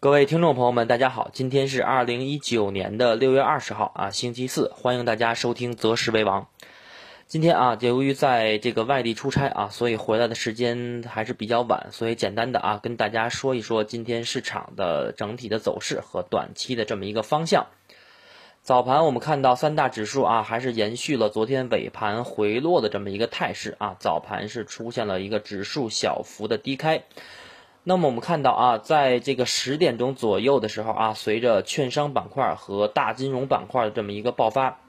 各位听众朋友们，大家好，今天是二零一九年的六月二十号啊，星期四，欢迎大家收听择时为王。今天啊，由于在这个外地出差啊，所以回来的时间还是比较晚，所以简单的啊，跟大家说一说今天市场的整体的走势和短期的这么一个方向。早盘我们看到三大指数啊，还是延续了昨天尾盘回落的这么一个态势啊，早盘是出现了一个指数小幅的低开。那么我们看到啊，在这个十点钟左右的时候啊，随着券商板块和大金融板块的这么一个爆发，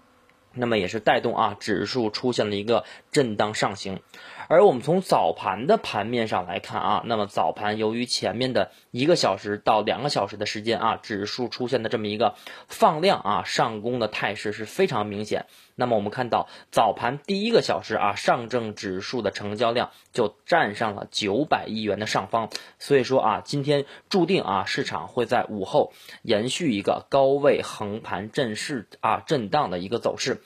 那么也是带动啊指数出现了一个震荡上行。而我们从早盘的盘面上来看啊，那么早盘由于前面的一个小时到两个小时的时间啊，指数出现的这么一个放量啊上攻的态势是非常明显。那么我们看到早盘第一个小时啊，上证指数的成交量就站上了九百亿元的上方，所以说啊，今天注定啊市场会在午后延续一个高位横盘震势啊震荡的一个走势。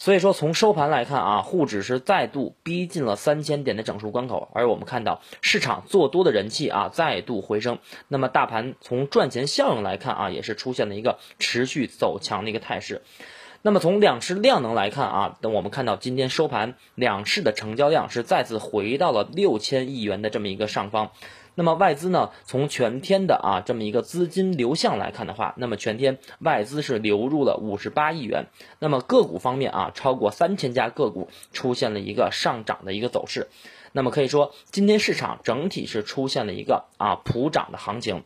所以说，从收盘来看啊，沪指是再度逼近了三千点的整数关口，而我们看到市场做多的人气啊再度回升。那么大盘从赚钱效应来看啊，也是出现了一个持续走强的一个态势。那么从两市量能来看啊，等我们看到今天收盘两市的成交量是再次回到了六千亿元的这么一个上方。那么外资呢？从全天的啊这么一个资金流向来看的话，那么全天外资是流入了五十八亿元。那么个股方面啊，超过三千家个股出现了一个上涨的一个走势。那么可以说，今天市场整体是出现了一个啊普涨的行情。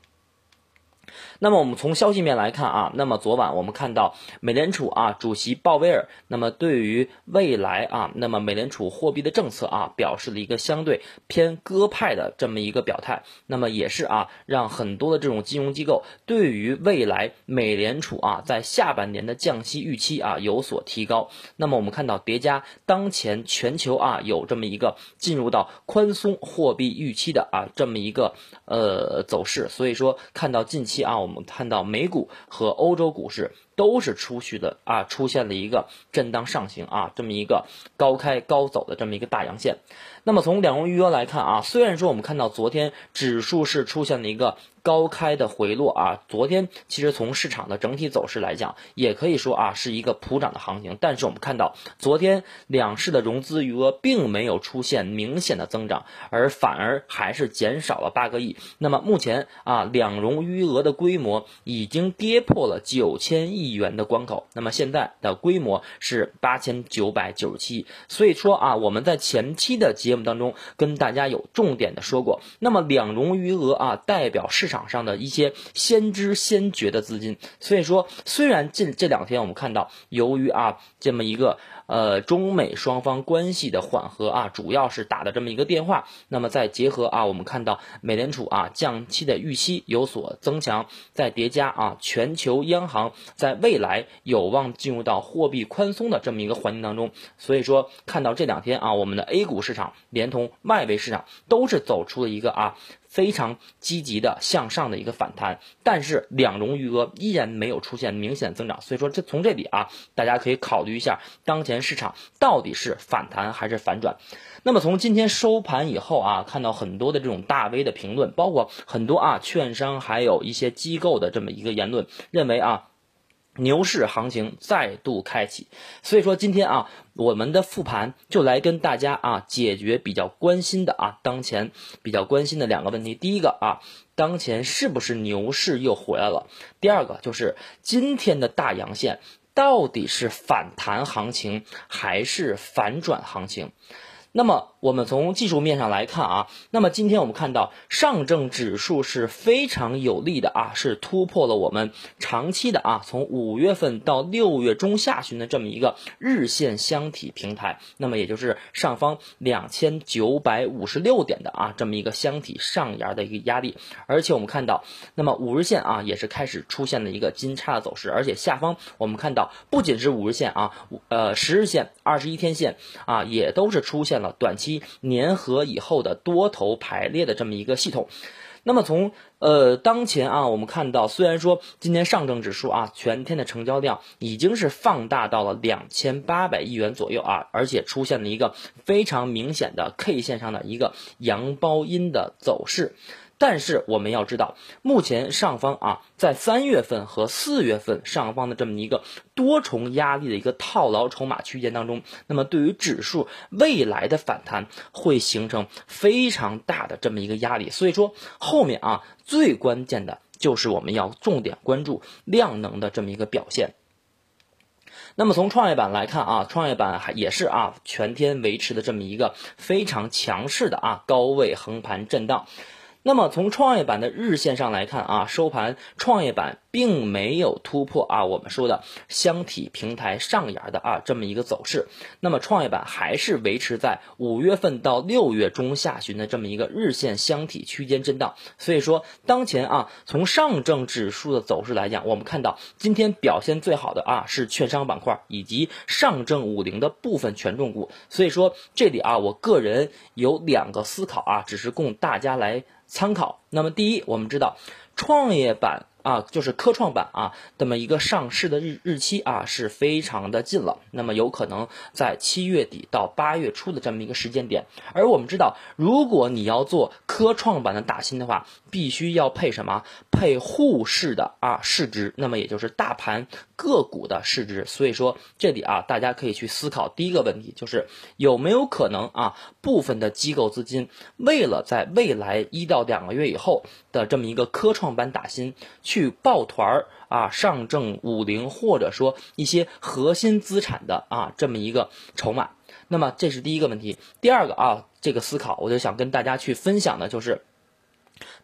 那么我们从消息面来看啊，那么昨晚我们看到美联储啊主席鲍威尔，那么对于未来啊，那么美联储货币的政策啊，表示了一个相对偏鸽派的这么一个表态。那么也是啊，让很多的这种金融机构对于未来美联储啊在下半年的降息预期啊有所提高。那么我们看到叠加当前全球啊有这么一个进入到宽松货币预期的啊这么一个呃走势，所以说看到近期。期啊，我们看到美股和欧洲股市都是出续的啊，出现了一个震荡上行啊，这么一个高开高走的这么一个大阳线。那么从两融余额来看啊，虽然说我们看到昨天指数是出现了一个。高开的回落啊，昨天其实从市场的整体走势来讲，也可以说啊是一个普涨的行情。但是我们看到昨天两市的融资余额并没有出现明显的增长，而反而还是减少了八个亿。那么目前啊两融余额的规模已经跌破了九千亿元的关口。那么现在的规模是八千九百九十七亿。所以说啊我们在前期的节目当中跟大家有重点的说过，那么两融余额啊代表市。场上的一些先知先觉的资金，所以说虽然近这两天我们看到，由于啊这么一个呃中美双方关系的缓和啊，主要是打的这么一个电话，那么再结合啊我们看到美联储啊降息的预期有所增强，再叠加啊全球央行在未来有望进入到货币宽松的这么一个环境当中，所以说看到这两天啊我们的 A 股市场连同外围市场都是走出了一个啊。非常积极的向上的一个反弹，但是两融余额依然没有出现明显增长，所以说这从这里啊，大家可以考虑一下当前市场到底是反弹还是反转。那么从今天收盘以后啊，看到很多的这种大 V 的评论，包括很多啊券商还有一些机构的这么一个言论，认为啊。牛市行情再度开启，所以说今天啊，我们的复盘就来跟大家啊解决比较关心的啊当前比较关心的两个问题。第一个啊，当前是不是牛市又回来了？第二个就是今天的大阳线到底是反弹行情还是反转行情？那么。我们从技术面上来看啊，那么今天我们看到上证指数是非常有利的啊，是突破了我们长期的啊，从五月份到六月中下旬的这么一个日线箱体平台，那么也就是上方两千九百五十六点的啊这么一个箱体上沿的一个压力，而且我们看到，那么五日线啊也是开始出现了一个金叉的走势，而且下方我们看到不仅是五日线啊，呃十日线、二十一天线啊也都是出现了短期。粘合以后的多头排列的这么一个系统，那么从呃当前啊，我们看到虽然说今年上证指数啊全天的成交量已经是放大到了两千八百亿元左右啊，而且出现了一个非常明显的 K 线上的一个阳包阴的走势。但是我们要知道，目前上方啊，在三月份和四月份上方的这么一个多重压力的一个套牢筹码区间当中，那么对于指数未来的反弹会形成非常大的这么一个压力。所以说后面啊，最关键的就是我们要重点关注量能的这么一个表现。那么从创业板来看啊，创业板还也是啊全天维持的这么一个非常强势的啊高位横盘震荡。那么从创业板的日线上来看啊，收盘创业板并没有突破啊我们说的箱体平台上沿的啊这么一个走势。那么创业板还是维持在五月份到六月中下旬的这么一个日线箱体区间震荡。所以说当前啊从上证指数的走势来讲，我们看到今天表现最好的啊是券商板块以及上证五零的部分权重股。所以说这里啊我个人有两个思考啊，只是供大家来。参考。那么，第一，我们知道创业板。啊，就是科创板啊，这么一个上市的日日期啊，是非常的近了。那么有可能在七月底到八月初的这么一个时间点。而我们知道，如果你要做科创板的打新的话，必须要配什么？配沪市的啊市值，那么也就是大盘个股的市值。所以说这里啊，大家可以去思考第一个问题，就是有没有可能啊，部分的机构资金为了在未来一到两个月以后的这么一个科创板打新。去抱团儿啊，上证五零或者说一些核心资产的啊这么一个筹码，那么这是第一个问题。第二个啊，这个思考我就想跟大家去分享的就是，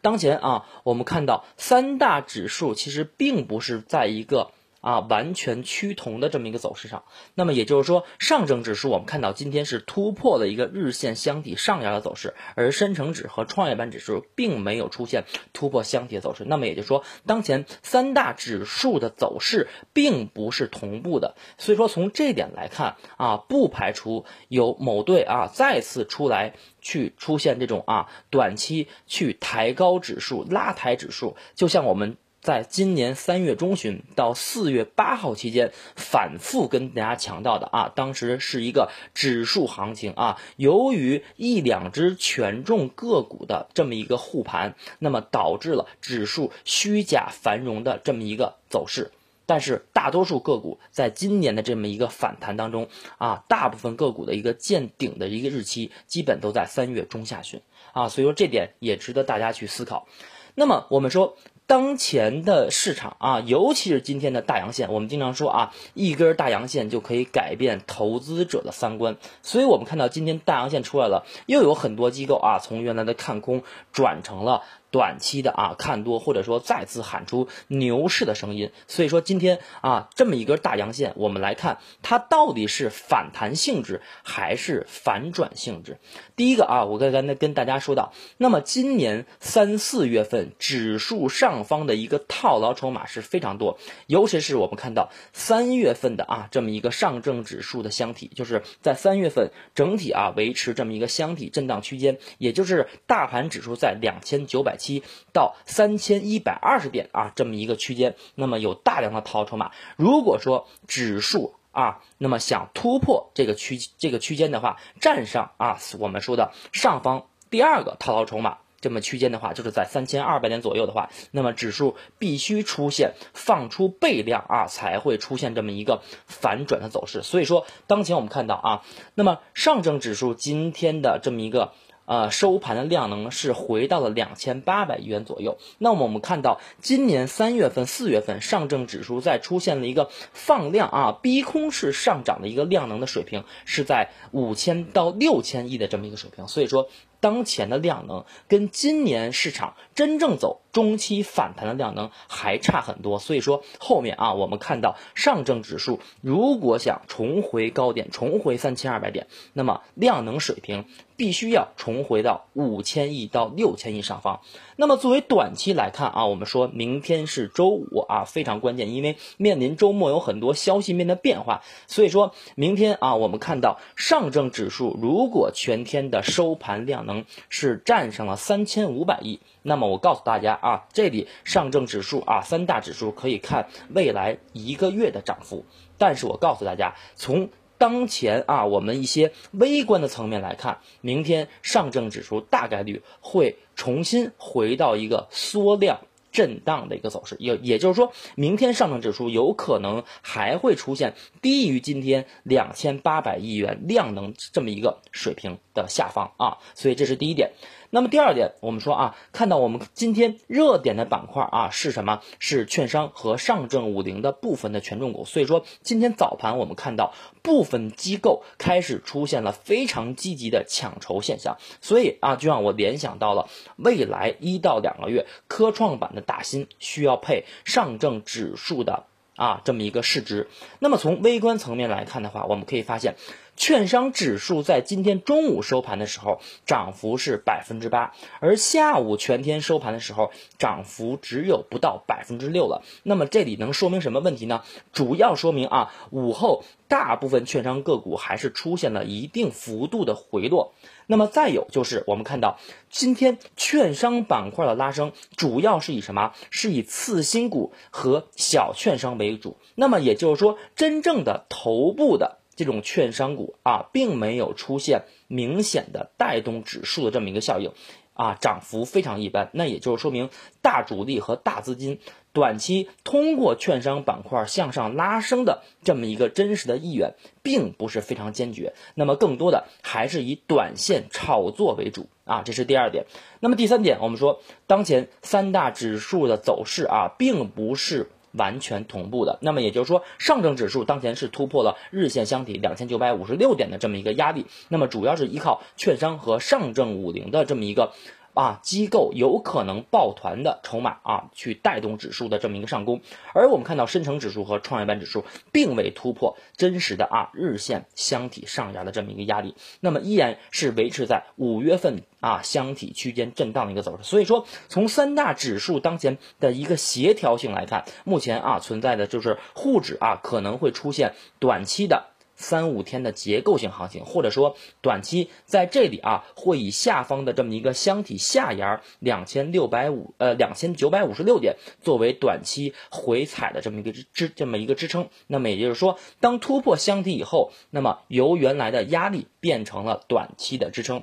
当前啊我们看到三大指数其实并不是在一个。啊，完全趋同的这么一个走势上，那么也就是说，上证指数我们看到今天是突破了一个日线箱体上沿的走势，而深成指和创业板指数并没有出现突破箱体的走势。那么也就是说，当前三大指数的走势并不是同步的。所以说，从这点来看啊，不排除有某队啊再次出来去出现这种啊短期去抬高指数、拉抬指数，就像我们。在今年三月中旬到四月八号期间，反复跟大家强调的啊，当时是一个指数行情啊，由于一两只权重个股的这么一个护盘，那么导致了指数虚假繁荣的这么一个走势。但是大多数个股在今年的这么一个反弹当中啊，大部分个股的一个见顶的一个日期，基本都在三月中下旬啊，所以说这点也值得大家去思考。那么我们说。当前的市场啊，尤其是今天的大阳线，我们经常说啊，一根大阳线就可以改变投资者的三观。所以，我们看到今天大阳线出来了，又有很多机构啊，从原来的看空转成了。短期的啊看多，或者说再次喊出牛市的声音，所以说今天啊这么一根大阳线，我们来看它到底是反弹性质还是反转性质。第一个啊，我刚才跟大家说到，那么今年三四月份指数上方的一个套牢筹码是非常多，尤其是我们看到三月份的啊这么一个上证指数的箱体，就是在三月份整体啊维持这么一个箱体震荡区间，也就是大盘指数在两千九百。七到三千一百二十点啊，这么一个区间，那么有大量的套筹码。如果说指数啊，那么想突破这个区这个区间的话，站上啊，我们说的上方第二个套牢筹码这么区间的话，就是在三千二百点左右的话，那么指数必须出现放出倍量啊，才会出现这么一个反转的走势。所以说，当前我们看到啊，那么上证指数今天的这么一个。呃，收盘的量能是回到了两千八百亿元左右。那么我们看到，今年三月份、四月份，上证指数在出现了一个放量啊，逼空式上涨的一个量能的水平，是在五千到六千亿的这么一个水平。所以说。当前的量能跟今年市场真正走中期反弹的量能还差很多，所以说后面啊，我们看到上证指数如果想重回高点，重回三千二百点，那么量能水平必须要重回到五千亿到六千亿上方。那么作为短期来看啊，我们说明天是周五啊，非常关键，因为面临周末有很多消息面的变化，所以说明天啊，我们看到上证指数如果全天的收盘量能是占上了三千五百亿，那么我告诉大家啊，这里上证指数啊三大指数可以看未来一个月的涨幅，但是我告诉大家从。当前啊，我们一些微观的层面来看，明天上证指数大概率会重新回到一个缩量。震荡的一个走势，也也就是说明天上证指数有可能还会出现低于今天两千八百亿元量能这么一个水平的下方啊，所以这是第一点。那么第二点，我们说啊，看到我们今天热点的板块啊是什么？是券商和上证五零的部分的权重股。所以说今天早盘我们看到部分机构开始出现了非常积极的抢筹现象，所以啊，就让我联想到了未来一到两个月科创板的打新需要配上证指数的啊这么一个市值。那么从微观层面来看的话，我们可以发现。券商指数在今天中午收盘的时候，涨幅是百分之八，而下午全天收盘的时候，涨幅只有不到百分之六了。那么这里能说明什么问题呢？主要说明啊，午后大部分券商个股还是出现了一定幅度的回落。那么再有就是，我们看到今天券商板块的拉升，主要是以什么？是以次新股和小券商为主。那么也就是说，真正的头部的。这种券商股啊，并没有出现明显的带动指数的这么一个效应，啊，涨幅非常一般。那也就是说明大主力和大资金短期通过券商板块向上拉升的这么一个真实的意愿，并不是非常坚决。那么更多的还是以短线炒作为主啊，这是第二点。那么第三点，我们说当前三大指数的走势啊，并不是。完全同步的，那么也就是说，上证指数当前是突破了日线箱体两千九百五十六点的这么一个压力，那么主要是依靠券商和上证五零的这么一个。啊，机构有可能抱团的筹码啊，去带动指数的这么一个上攻，而我们看到深成指数和创业板指数并未突破真实的啊日线箱体上沿的这么一个压力，那么依然是维持在五月份啊箱体区间震荡的一个走势。所以说，从三大指数当前的一个协调性来看，目前啊存在的就是沪指啊可能会出现短期的。三五天的结构性行情，或者说短期在这里啊，会以下方的这么一个箱体下沿两千六百五呃两千九百五十六点作为短期回踩的这么一个支支这么一个支撑。那么也就是说，当突破箱体以后，那么由原来的压力变成了短期的支撑。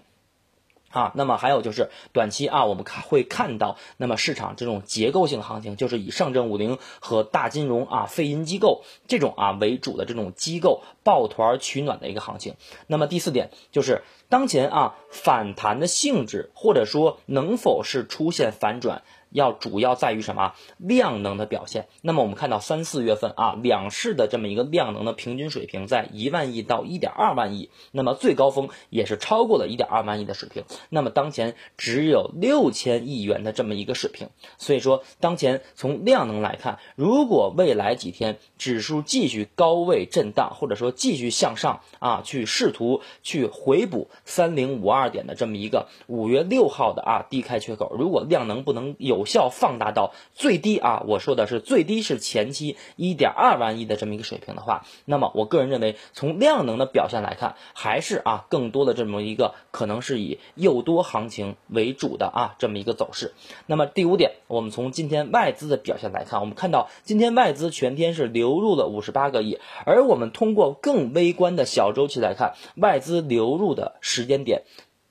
啊，那么还有就是短期啊，我们看会看到，那么市场这种结构性行情，就是以上证五零和大金融啊、非银机构这种啊为主的这种机构抱团取暖的一个行情。那么第四点就是当前啊反弹的性质，或者说能否是出现反转。要主要在于什么量能的表现？那么我们看到三四月份啊，两市的这么一个量能的平均水平在一万亿到一点二万亿，那么最高峰也是超过了一点二万亿的水平。那么当前只有六千亿元的这么一个水平，所以说当前从量能来看，如果未来几天指数继续高位震荡，或者说继续向上啊，去试图去回补三零五二点的这么一个五月六号的啊低开缺口，如果量能不能有效放大到最低啊！我说的是最低是前期一点二万亿的这么一个水平的话，那么我个人认为，从量能的表现来看，还是啊更多的这么一个可能是以诱多行情为主的啊这么一个走势。那么第五点，我们从今天外资的表现来看，我们看到今天外资全天是流入了五十八个亿，而我们通过更微观的小周期来看，外资流入的时间点，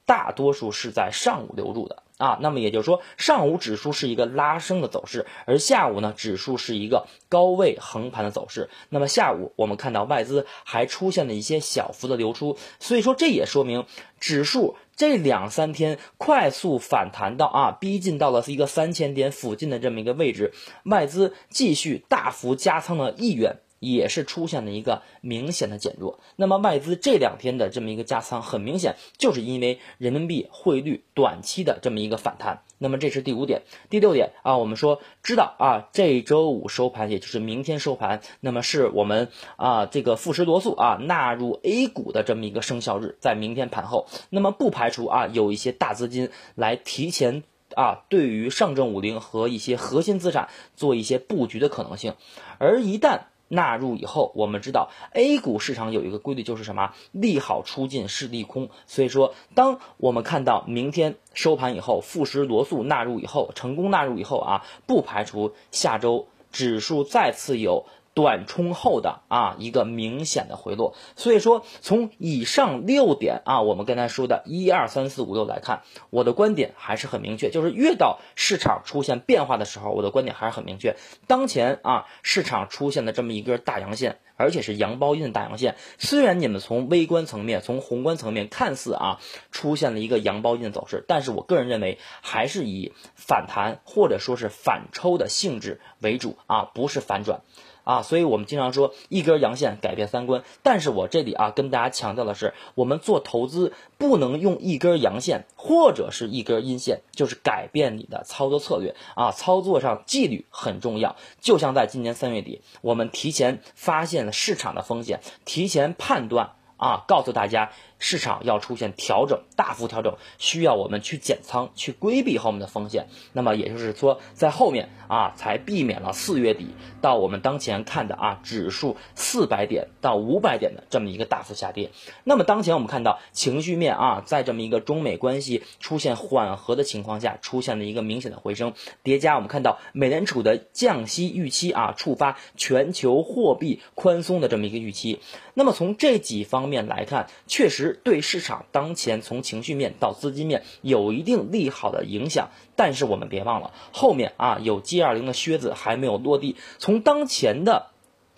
大多数是在上午流入的。啊，那么也就是说，上午指数是一个拉升的走势，而下午呢，指数是一个高位横盘的走势。那么下午我们看到外资还出现了一些小幅的流出，所以说这也说明指数这两三天快速反弹到啊，逼近到了一个三千点附近的这么一个位置，外资继续大幅加仓的意愿。也是出现了一个明显的减弱。那么外资这两天的这么一个加仓，很明显就是因为人民币汇率短期的这么一个反弹。那么这是第五点，第六点啊，我们说知道啊，这周五收盘，也就是明天收盘，那么是我们啊这个富时罗素啊纳入 A 股的这么一个生效日，在明天盘后，那么不排除啊有一些大资金来提前啊对于上证五零和一些核心资产做一些布局的可能性，而一旦纳入以后，我们知道 A 股市场有一个规律，就是什么利好出尽是利空。所以说，当我们看到明天收盘以后，富时罗素纳入以后，成功纳入以后啊，不排除下周指数再次有短冲后的啊一个明显的回落。所以说，从以上六点啊，我们刚才说的一二三四五六来看，我的观点还是很明确，就是越到市场出现变化的时候，我的观点还是很明确。当前啊，市场出现的这么一根大阳线。而且是阳包阴的大阳线，虽然你们从微观层面、从宏观层面看似啊出现了一个阳包阴的走势，但是我个人认为还是以反弹或者说是反抽的性质为主啊，不是反转。啊，所以我们经常说一根阳线改变三观，但是我这里啊跟大家强调的是，我们做投资不能用一根阳线或者是一根阴线，就是改变你的操作策略啊，操作上纪律很重要。就像在今年三月底，我们提前发现了市场的风险，提前判断。啊，告诉大家，市场要出现调整，大幅调整，需要我们去减仓，去规避后面的风险。那么也就是说，在后面啊，才避免了四月底到我们当前看的啊，指数四百点到五百点的这么一个大幅下跌。那么当前我们看到情绪面啊，在这么一个中美关系出现缓和的情况下，出现了一个明显的回升，叠加我们看到美联储的降息预期啊，触发全球货币宽松的这么一个预期。那么从这几方面面来看，确实对市场当前从情绪面到资金面有一定利好的影响。但是我们别忘了，后面啊有 G 二零的靴子还没有落地。从当前的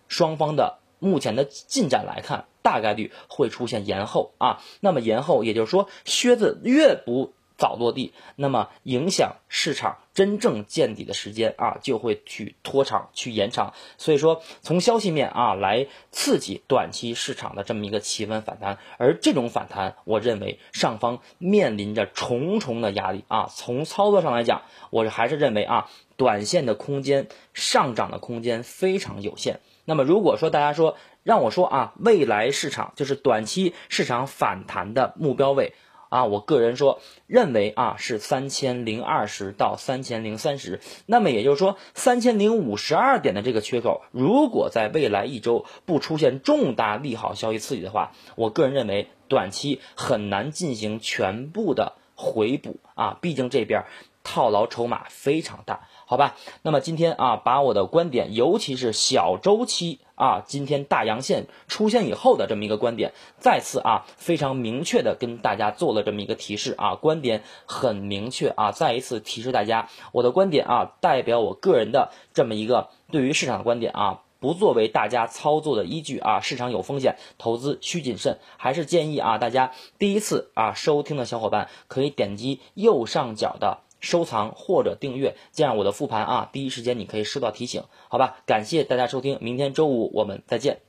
双方的目前的进展来看，大概率会出现延后啊。那么延后，也就是说靴子越不。早落地，那么影响市场真正见底的时间啊，就会去拖长、去延长。所以说，从消息面啊来刺激短期市场的这么一个企稳反弹，而这种反弹，我认为上方面临着重重的压力啊。从操作上来讲，我还是认为啊，短线的空间上涨的空间非常有限。那么如果说大家说让我说啊，未来市场就是短期市场反弹的目标位。啊，我个人说认为啊是三千零二十到三千零三十，那么也就是说三千零五十二点的这个缺口，如果在未来一周不出现重大利好消息刺激的话，我个人认为短期很难进行全部的回补啊，毕竟这边套牢筹码非常大。好吧，那么今天啊，把我的观点，尤其是小周期啊，今天大阳线出现以后的这么一个观点，再次啊，非常明确的跟大家做了这么一个提示啊，观点很明确啊，再一次提示大家，我的观点啊，代表我个人的这么一个对于市场的观点啊，不作为大家操作的依据啊，市场有风险，投资需谨慎，还是建议啊，大家第一次啊收听的小伙伴可以点击右上角的。收藏或者订阅，这样我的复盘啊，第一时间你可以收到提醒，好吧？感谢大家收听，明天周五我们再见。